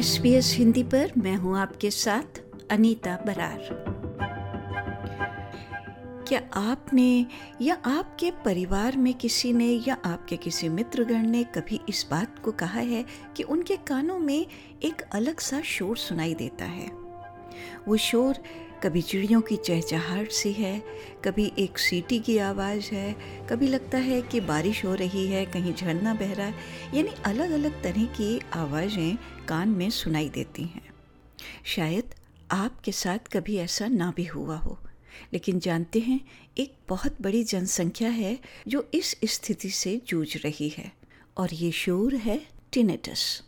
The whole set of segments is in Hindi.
एस पी एस हिंदी पर मैं हूँ आपके साथ अनीता बरार। क्या आपने या आपके परिवार में किसी ने या आपके किसी मित्रगण ने कभी इस बात को कहा है कि उनके कानों में एक अलग सा शोर सुनाई देता है? वो शोर कभी चिड़ियों की चहचहाहट सी है, कभी एक सीटी की आवाज़ है, कभी लगता है कि बारिश हो रही है, कहीं झरना बह रहा है, यानी अलग अलग तरह की आवाज़ें कान में सुनाई देती हैं। शायद आपके साथ कभी ऐसा ना भी हुआ हो, लेकिन जानते हैं एक बहुत बड़ी जनसंख्या है जो इस स्थिति से जूझ रही है, और ये शोर है टिनेटस।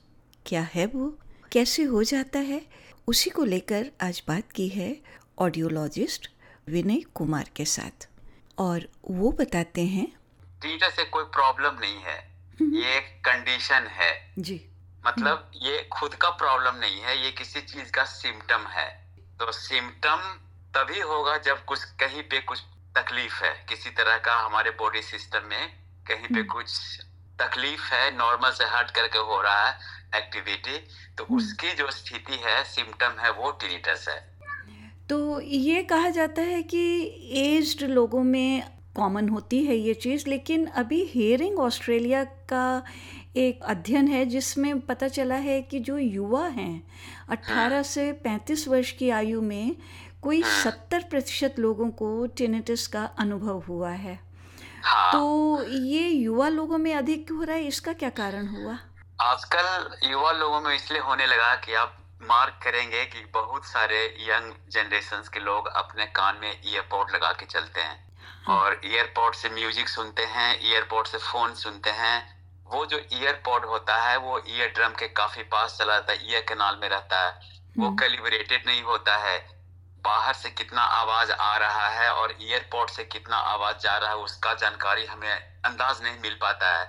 क्या है वो? कैसे हो जाता है? उसी को लेकर आज बात की है ऑडियोलॉजिस्ट विनय कुमार के साथ। और वो बताते हैं टीनेटस से कोई प्रॉब्लम नहीं है। ये एक कंडीशन है। जी। मतलब ये खुद का प्रॉब्लम नहीं है ये किसी चीज़ का सिम्टम है। तो सिम्टम तभी होगा जब कुछ कहीं पे कुछ तकलीफ़ है। किसी तरह का हमारे बॉडी सिस्टम में कहीं पे कुछ तकलीफ़ है नॉर्मल से हट करके हो रहा है एक्टिविटी तो उसकी जो स्थिति है सिम्टम है वो टिनिटस है। तो ये कहा जाता है कि एज्ड लोगों में कॉमन होती है ये चीज़ लेकिन अभी हेयरिंग ऑस्ट्रेलिया का एक अध्ययन है जिसमें पता चला है कि जो युवा हैं 18 से 35 वर्ष की आयु में कोई 70 प्रतिशत लोगों को टेनेटिस का अनुभव हुआ है। हाँ। तो ये युवा लोगों में अधिक हो रहा है? इसका क्या कारण हुआ? आजकल युवा लोगों में इसलिए होने लगा कि आप मार्क करेंगे कि बहुत सारे यंग जनरेशन के लोग अपने कान में ईयरपोर्ट लगा के चलते हैं। और ईयरपोर्ट से म्यूज़िक सुनते हैं ईयरपोर्ट से फ़ोन सुनते हैं। वो जो ईयरपोर्ट होता है वो ईयर ड्रम के काफ़ी पास चला जाता है ईयर कैनाल में रहता है। वो कैलिब्रेटेड नहीं होता है। बाहर से कितना आवाज़ आ रहा है और ईयरपोर्ट से कितना आवाज़ जा रहा है उसका जानकारी हमें अंदाज नहीं मिल पाता है।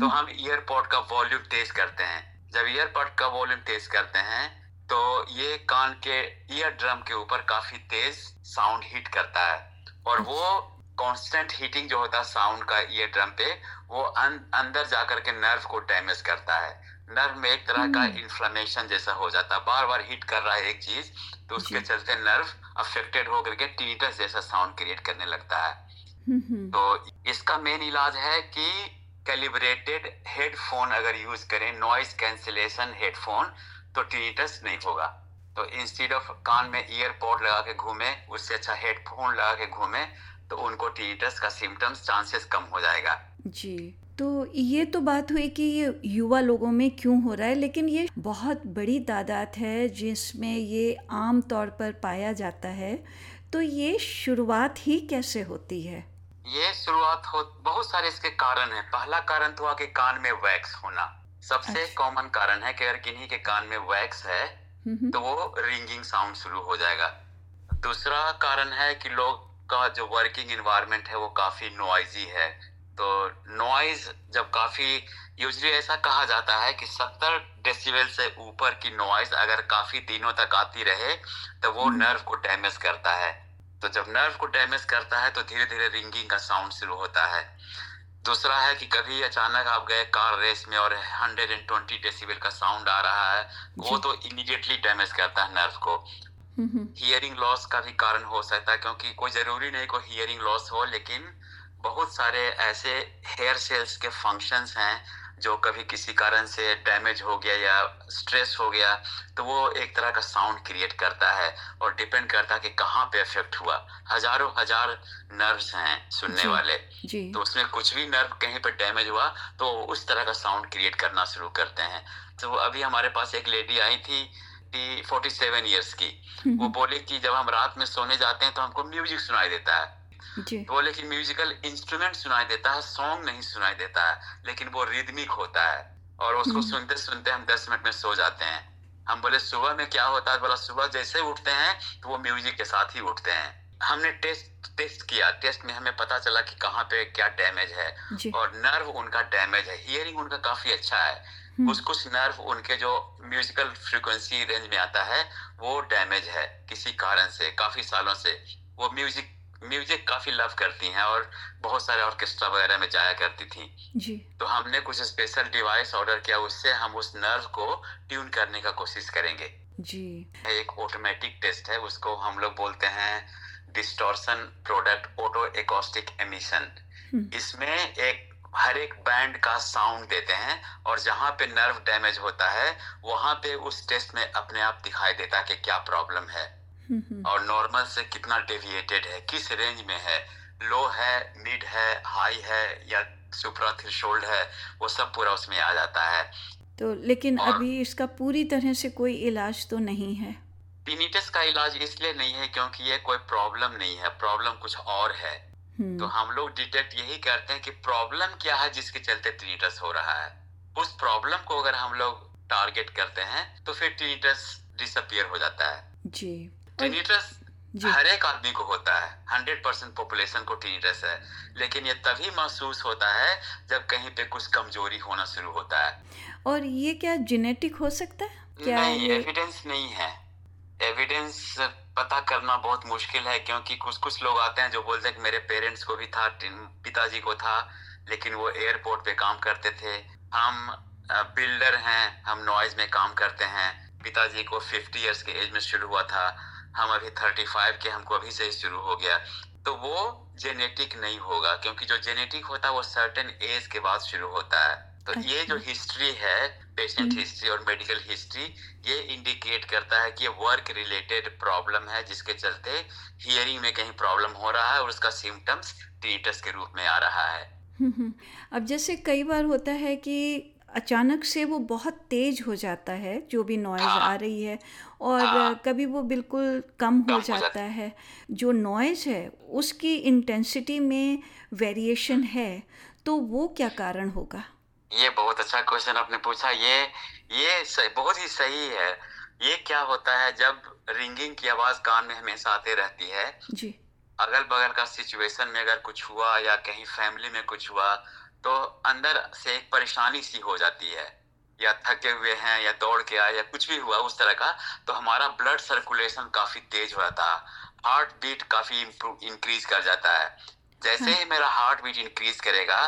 तो हम ईयरपोर्ट का वॉल्यूम तेज करते हैं। जब ईयरपोर्ट का वॉल्यूम तेज करते हैं ये कान के ईयर ड्रम के ऊपर काफ़ी तेज साउंड हिट करता है। और वो कांस्टेंट हीटिंग जो होता है साउंड का ईयर ड्रम पे वो अं, अंदर जाकर के नर्व को डैमेज करता है। नर्व में एक तरह का इन्फ्लेमेशन जैसा हो जाता है। बार बार हिट कर रहा है एक चीज़ तो उसके चलते नर्व अफेक्टेड होकर के टीनिटस जैसा साउंड क्रिएट करने लगता है। तो इसका मेन इलाज है कि कैलिब्रेटेड हेडफोन अगर यूज़ करें नॉइस कैंसिलेशन हेडफोन तो टीनिटस नहीं होगा। तो इंस्टीड ऑफ़ कान में ईयरपोर्ट लगा के घूमे उससे अच्छा हेडफोन लगा के घूमे तो उनको टीनिटस का सिम्टम्स चांसेस कम हो जाएगा। जी तो ये तो बात हुई कि ये युवा लोगों में क्यों हो रहा है लेकिन ये बहुत बड़ी तादाद है जिसमें ये आम तौर पर पाया जाता है। तो ये शुरुआत ही कैसे होती है? ये शुरुआत हो बहुत सारे इसके कारण है। पहला कारण तो हुआ कि कान में वैक्स होना। सबसे अच्छा। कॉमन कारण है कि अगर किन्हीं के कान में वैक्स है तो वो रिंगिंग साउंड शुरू हो जाएगा। दूसरा कारण है कि लोग का जो वर्किंग इन्वायरमेंट है वो काफ़ी नॉइजी है। तो नॉइज़ जब काफ़ी यूजली ऐसा कहा जाता है कि 70 डेसिबल से ऊपर की नॉइज़ अगर काफ़ी दिनों तक आती रहे तो वो नर्व को डैमेज करता है। तो जब नर्व को डैमेज करता है तो धीरे धीरे रिंगिंग का साउंड शुरू होता है। दूसरा है कि कभी अचानक आप गए कार रेस में और 120 डेसिबल का साउंड आ रहा है वो तो इमीडिएटली डैमेज करता है नर्व को। हियरिंग लॉस का भी कारण हो सकता है क्योंकि कोई ज़रूरी नहीं कोई हियरिंग लॉस हो लेकिन बहुत सारे ऐसे हेयर सेल्स के फ़ंक्शंस हैं जो कभी किसी कारण से डैमेज हो गया या स्ट्रेस हो गया तो वो एक तरह का साउंड क्रिएट करता है और डिपेंड करता है कि कहाँ पे इफ़ेक्ट हुआ। हज़ारों हज़ार नर्व्स हैं सुनने जी, वाले। जी। तो उसमें कुछ भी नर्व कहीं पे डैमेज हुआ तो उस तरह का साउंड क्रिएट करना शुरू करते हैं। तो अभी हमारे पास एक लेडी आई थी फोर्टी सेवन ईयर्स की। वो बोले कि जब हम रात में सोने जाते हैं तो हमको म्यूज़िक सुनाई देता है। बोले कि म्यूजिकल इंस्ट्रूमेंट सुनाई देता है सॉन्ग नहीं सुनाई देता है लेकिन वो रिदमिक होता है और उसको सुनते सुनते हम दस मिनट में सो जाते हैं। हम बोले सुबह में क्या होता है? बोला सुबह जैसे उठते हैं तो वो म्यूज़िक के साथ ही उठते हैं। हमने टेस्ट टेस्ट किया। टेस्ट में हमें पता चला कि कहाँ पे क्या डैमेज है और नर्व उनका डैमेज है। हियरिंग उनका काफ़ी अच्छा है। कुछ कुछ नर्व उनके जो म्यूजिकल फ्रीक्वेंसी रेंज में आता है वो डैमेज है किसी कारण से काफ़ी सालों से। वो म्यूज़िक म्यूज़िक काफ़ी लव करती हैं और बहुत सारे ऑर्केस्ट्रा वगैरह में जाया करती थी। जी। तो हमने कुछ स्पेशल डिवाइस ऑर्डर किया उससे हम उस नर्व को ट्यून करने का कोशिश करेंगे। जी। एक ऑटोमेटिक टेस्ट है उसको हम लोग बोलते हैं distortion product otoacoustic emission इसमें एक हर एक बैंड का साउंड देते हैं और जहाँ पे नर्व डैमेज होता है वहाँ पे उस टेस्ट में अपने आप दिखाई देता है कि क्या प्रॉब्लम है। और नॉर्मल से कितना डेविएटेड है किस रेंज में है लो है मिड है हाई है या सुपरा थ्रेशोल्ड है वो सब पूरा उसमें आ जाता है। तो लेकिन अभी इसका पूरी तरह से कोई इलाज तो नहीं है? टिनिटस का इलाज इसलिए नहीं है क्योंकि ये कोई प्रॉब्लम नहीं है प्रॉब्लम कुछ और है। हम्म। तो हम लोग डिटेक्ट यही करते हैं कि प्रॉब्लम क्या है जिसके चलते टिनिटस हो रहा है। उस प्रॉब्लम को अगर हम लोग टारगेट करते हैं तो फिर टिनिटस डिसअपियर हो जाता है। जी। टिनिटस हर एक आदमी को होता है। हंड्रेड परसेंट पॉपुलेशन को टिनिटस है। लेकिन ये तभी महसूस होता है जब कहीं पे कुछ कमज़ोरी होना शुरू होता है। और ये क्या जेनेटिक हो सकता है? क्या नहीं एविडेंस नहीं है। एविडेंस पता करना बहुत मुश्किल है क्योंकि कुछ कुछ लोग आते हैं जो बोलते हैं कि मेरे पेरेंट्स को भी था पिताजी को था लेकिन वो एयरपोर्ट पे काम करते थे। हम बिल्डर हैं हम नॉइज़ में काम करते हैं। पिताजी को 50 इयर्स के एज में शुरू हुआ था। हम अभी 35 के हमको अभी से ही शुरू हो गया तो वो जेनेटिक नहीं होगा क्योंकि जो जेनेटिक होता है वो सर्टेन एज के बाद शुरू होता है तो ये अच्छा। जो हिस्ट्री है पेशेंट हिस्ट्री हम्म। और मेडिकल हिस्ट्री ये इंडिकेट करता है कि वर्क रिलेटेड प्रॉब्लम है जिसके चलते हियरिंग में कहीं प्रॉब्लम हो रहा है और उसका सिम्टम्स टीटस के रूप में आ रहा है हम्म, हम्म। अब जैसे कई बार होता है कि अचानक से वो बहुत तेज हो जाता है जो भी नॉइज़ हाँ, आ रही है और हाँ, कभी वो बिल्कुल कम हो जाता, जाता है। जो नॉइज़ है उसकी इंटेंसिटी में वेरिएशन है। तो वो क्या कारण होगा? ये बहुत अच्छा क्वेश्चन आपने पूछा। ये ये सही, बहुत ही सही है। ये क्या होता है जब रिंगिंग की आवाज़ कान में हमेशा आते रहती है जी। अगल बगल का सिचुएशन में अगर कुछ हुआ या कहीं फैमिली में कुछ हुआ तो अंदर से एक परेशानी सी हो जाती है। या थके हुए हैं या दौड़ के आए या कुछ भी हुआ उस तरह का तो हमारा ब्लड सर्कुलेशन काफ़ी तेज हो जाता है। हार्ट बीट काफ़ी इंक्रीज कर जाता है। जैसे हाँ। ही मेरा हार्ट बीट इंक्रीज करेगा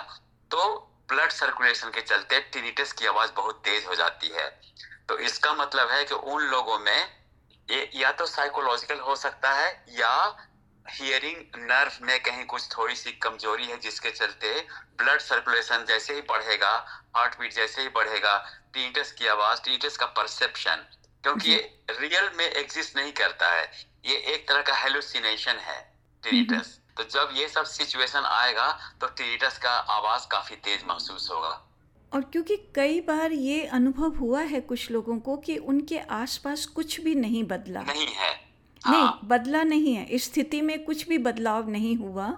तो ब्लड सर्कुलेशन के चलते टिनिटस की आवाज़ बहुत तेज हो जाती है। तो इसका मतलब है कि उन लोगों में ये या तो साइकोलॉजिकल हो सकता है या हियरिंग नर्व में कहीं कुछ थोड़ी सी कमज़ोरी है जिसके चलते ब्लड सर्कुलेशन जैसे ही बढ़ेगा हार्ट बीट जैसे ही बढ़ेगा टीनिटस की आवाज़ टीनिटस का परसेप्शन क्योंकि ये रियल में एग्जिस्ट नहीं करता है ये एक तरह का हेलुसिनेशन है टीनिटस तो जब ये सब सिचुएशन आएगा तो टीटस का आवाज़ काफ़ी तेज महसूस होगा। और क्योंकि कई बार ये अनुभव हुआ है कुछ लोगों को कि उनके आसपास कुछ भी नहीं बदला। नहीं है। नहीं हाँ। बदला नहीं है स्थिति में कुछ भी बदलाव नहीं हुआ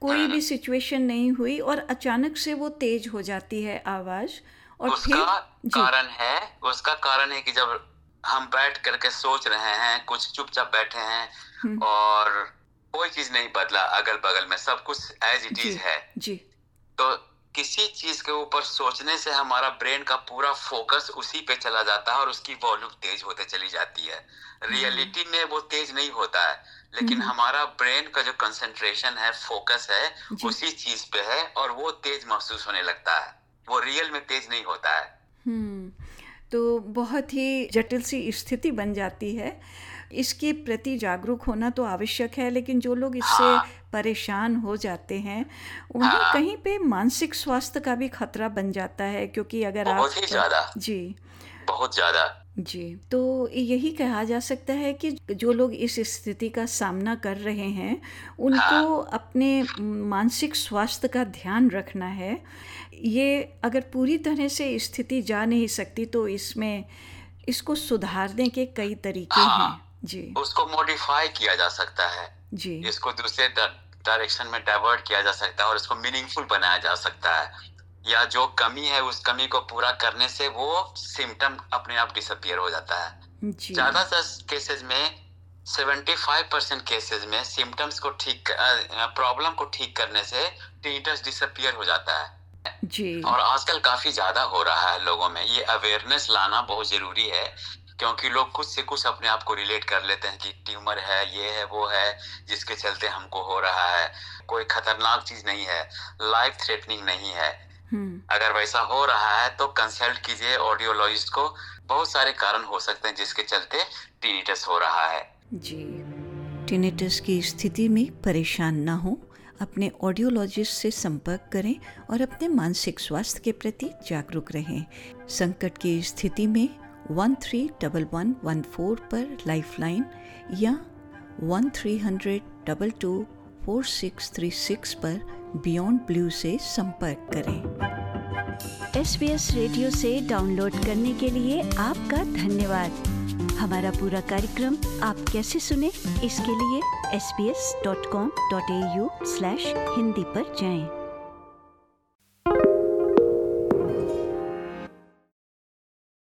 कोई भी सिचुएशन नहीं हुई और अचानक से वो तेज हो जाती है आवाज़ और उसका कारण है उसका कारण है कि जब हम बैठ करके सोच रहे हैं कुछ चुपचाप बैठे हैं हम्म। और कोई चीज़ नहीं बदला अगल बगल में सब कुछ एज इट इज़ है जी तो किसी चीज़ के ऊपर सोचने से हमारा ब्रेन का पूरा फोकस उसी पे चला जाता है और उसकी वॉल्यूम तेज होते चली जाती है। Reality hmm. में वो तेज नहीं होता है लेकिन हम्म। हमारा ब्रेन का जो कंसंट्रेशन है फोकस है उसी चीज़ पे है और वो तेज महसूस होने लगता है। वो रियल में तेज नहीं होता है। हम्म, तो बहुत ही जटिल सी स्थिति बन जाती है। इसके प्रति जागरूक होना तो आवश्यक है लेकिन जो लोग इससे हाँ। परेशान हो जाते हैं उन्हें हाँ। कहीं पे मानसिक स्वास्थ्य का भी खतरा बन जाता है क्योंकि अगर बहुत आप ज़्यादा जी बहुत ज़्यादा जी तो यही कहा जा सकता है कि जो लोग इस स्थिति का सामना कर रहे हैं उनको हाँ। अपने मानसिक स्वास्थ्य का ध्यान रखना है ये अगर पूरी तरह से स्थिति जा नहीं सकती तो इसमें इसको सुधारने के कई तरीके हाँ। जी। उसको मॉडिफाई किया जा सकता है। जी। इसको दूसरे डायरेक्शन में डाइवर्ट किया जा सकता है और इसको मीनिंगफुल बनाया जा सकता है। या जो कमी है उस कमी को पूरा करने से वो सिम्टम अपने आप डिसअपियर हो जाता है। ज़्यादातर केसेस में 75 परसेंट केसेज में सिम्टम्स को ठीक प्रॉब्लम को ठीक करने से टीटस डिसअपियर हो जाता है। जी। और आजकल काफ़ी ज़्यादा हो रहा है लोगों में। ये अवेयरनेस लाना बहुत ज़रूरी है। क्योंकि लोग कुछ से कुछ अपने आप को रिलेट कर लेते हैं कि ट्यूमर है ये है वो है जिसके चलते हमको हो रहा है। कोई खतरनाक चीज़ नहीं है लाइफ थ्रेटनिंग नहीं है। हम्म। अगर वैसा हो रहा है तो कंसल्ट कीजिए ऑडियोलॉजिस्ट को। बहुत सारे कारण हो सकते हैं जिसके चलते टीनिटस हो रहा है। जी। टीनिटस की स्थिति में परेशान ना हो। अपने ऑडियोलॉजिस्ट से संपर्क करें और अपने मानसिक स्वास्थ्य के प्रति जागरूक रहें। संकट की स्थिति में one three double one one four पर लाइफलाइन या one three hundred double two four six three six पर बियॉन्ड ब्लू से संपर्क करें एस रेडियो से डाउनलोड करने के लिए आपका धन्यवाद हमारा पूरा कार्यक्रम आप कैसे सुने, इसके लिए S B S dot com dot A U slash Hindi पर जाएँ।